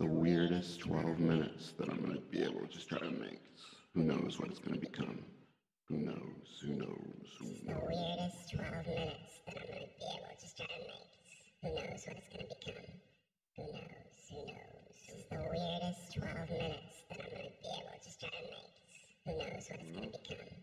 the weirdest 12 minutes that I'm going to be able to just try to make. Who knows what it's going to become? Who knows? Who knows? Who knows? the weirdest 12 minutes that I'm going to be able to just try to make. Who knows what it's going to become? Who knows? Who knows? It's the weirdest 12 minutes that I'm going to be able to just try to make. Who knows what it's going to become?